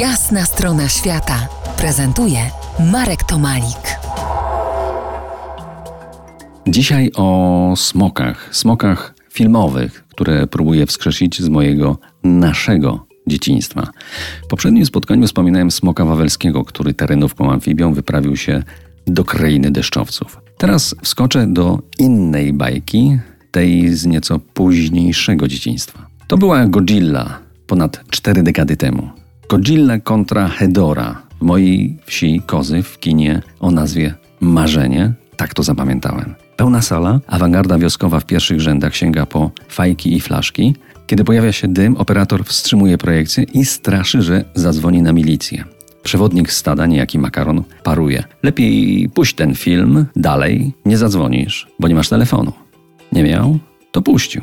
Jasna strona świata prezentuje Marek Tomalik. Dzisiaj o smokach, smokach filmowych, które próbuję wskrzesić z mojego naszego dzieciństwa. W poprzednim spotkaniu wspominałem smoka wawelskiego, który terenówką amfibią wyprawił się do krainy deszczowców. Teraz wskoczę do innej bajki, tej z nieco późniejszego dzieciństwa. To była Godzilla ponad cztery dekady temu. Godzilla kontra Hedora w mojej wsi Kozy w kinie o nazwie Marzenie. Tak to zapamiętałem. Pełna sala, awangarda wioskowa w pierwszych rzędach sięga po fajki i flaszki. Kiedy pojawia się dym, operator wstrzymuje projekcję i straszy, że zadzwoni na milicję. Przewodnik stada, niejaki makaron, paruje. Lepiej puść ten film dalej, nie zadzwonisz, bo nie masz telefonu. Nie miał? To puścił.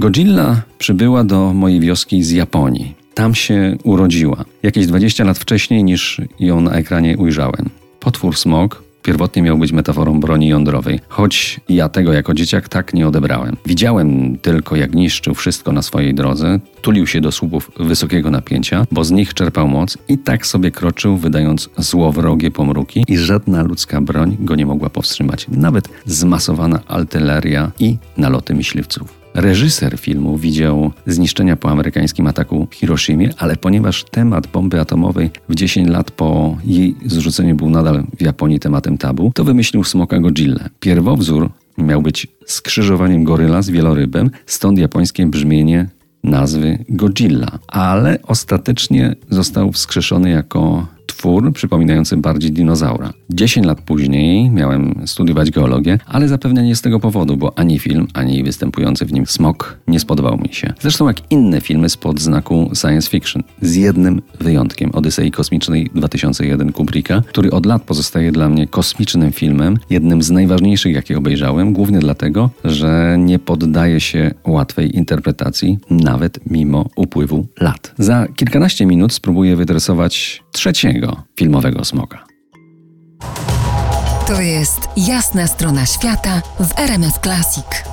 Godzilla przybyła do mojej wioski z Japonii. Tam się urodziła. Jakieś 20 lat wcześniej niż ją na ekranie ujrzałem. Potwór smog pierwotnie miał być metaforą broni jądrowej, choć ja tego jako dzieciak tak nie odebrałem. Widziałem tylko, jak niszczył wszystko na swojej drodze, tulił się do słupów wysokiego napięcia, bo z nich czerpał moc i tak sobie kroczył, wydając złowrogie pomruki i żadna ludzka broń go nie mogła powstrzymać, nawet zmasowana artyleria i naloty myśliwców. Reżyser filmu widział zniszczenia po amerykańskim ataku w Hiroshimie, ale ponieważ temat bomby atomowej w 10 lat po jej zrzuceniu był nadal w Japonii tematem tabu, to wymyślił smoka Godzilla. Pierwowzór miał być skrzyżowaniem goryla z wielorybem, stąd japońskie brzmienie nazwy Godzilla, ale ostatecznie został wskrzeszony jako twór przypominający bardziej dinozaura. 10 lat później miałem studiować geologię, ale zapewne nie z tego powodu, bo ani film, ani występujący w nim smok nie spodobał mi się. Zresztą jak inne filmy spod znaku science fiction, z jednym wyjątkiem Odysei Kosmicznej 2001 Kubricka, który od lat pozostaje dla mnie kosmicznym filmem, jednym z najważniejszych, jakie obejrzałem, głównie dlatego, że nie poddaje się łatwej interpretacji, nawet mimo upływu lat. Za kilkanaście minut spróbuję wytresować trzeciego filmowego smoka. To jest jasna strona świata w RMS Classic.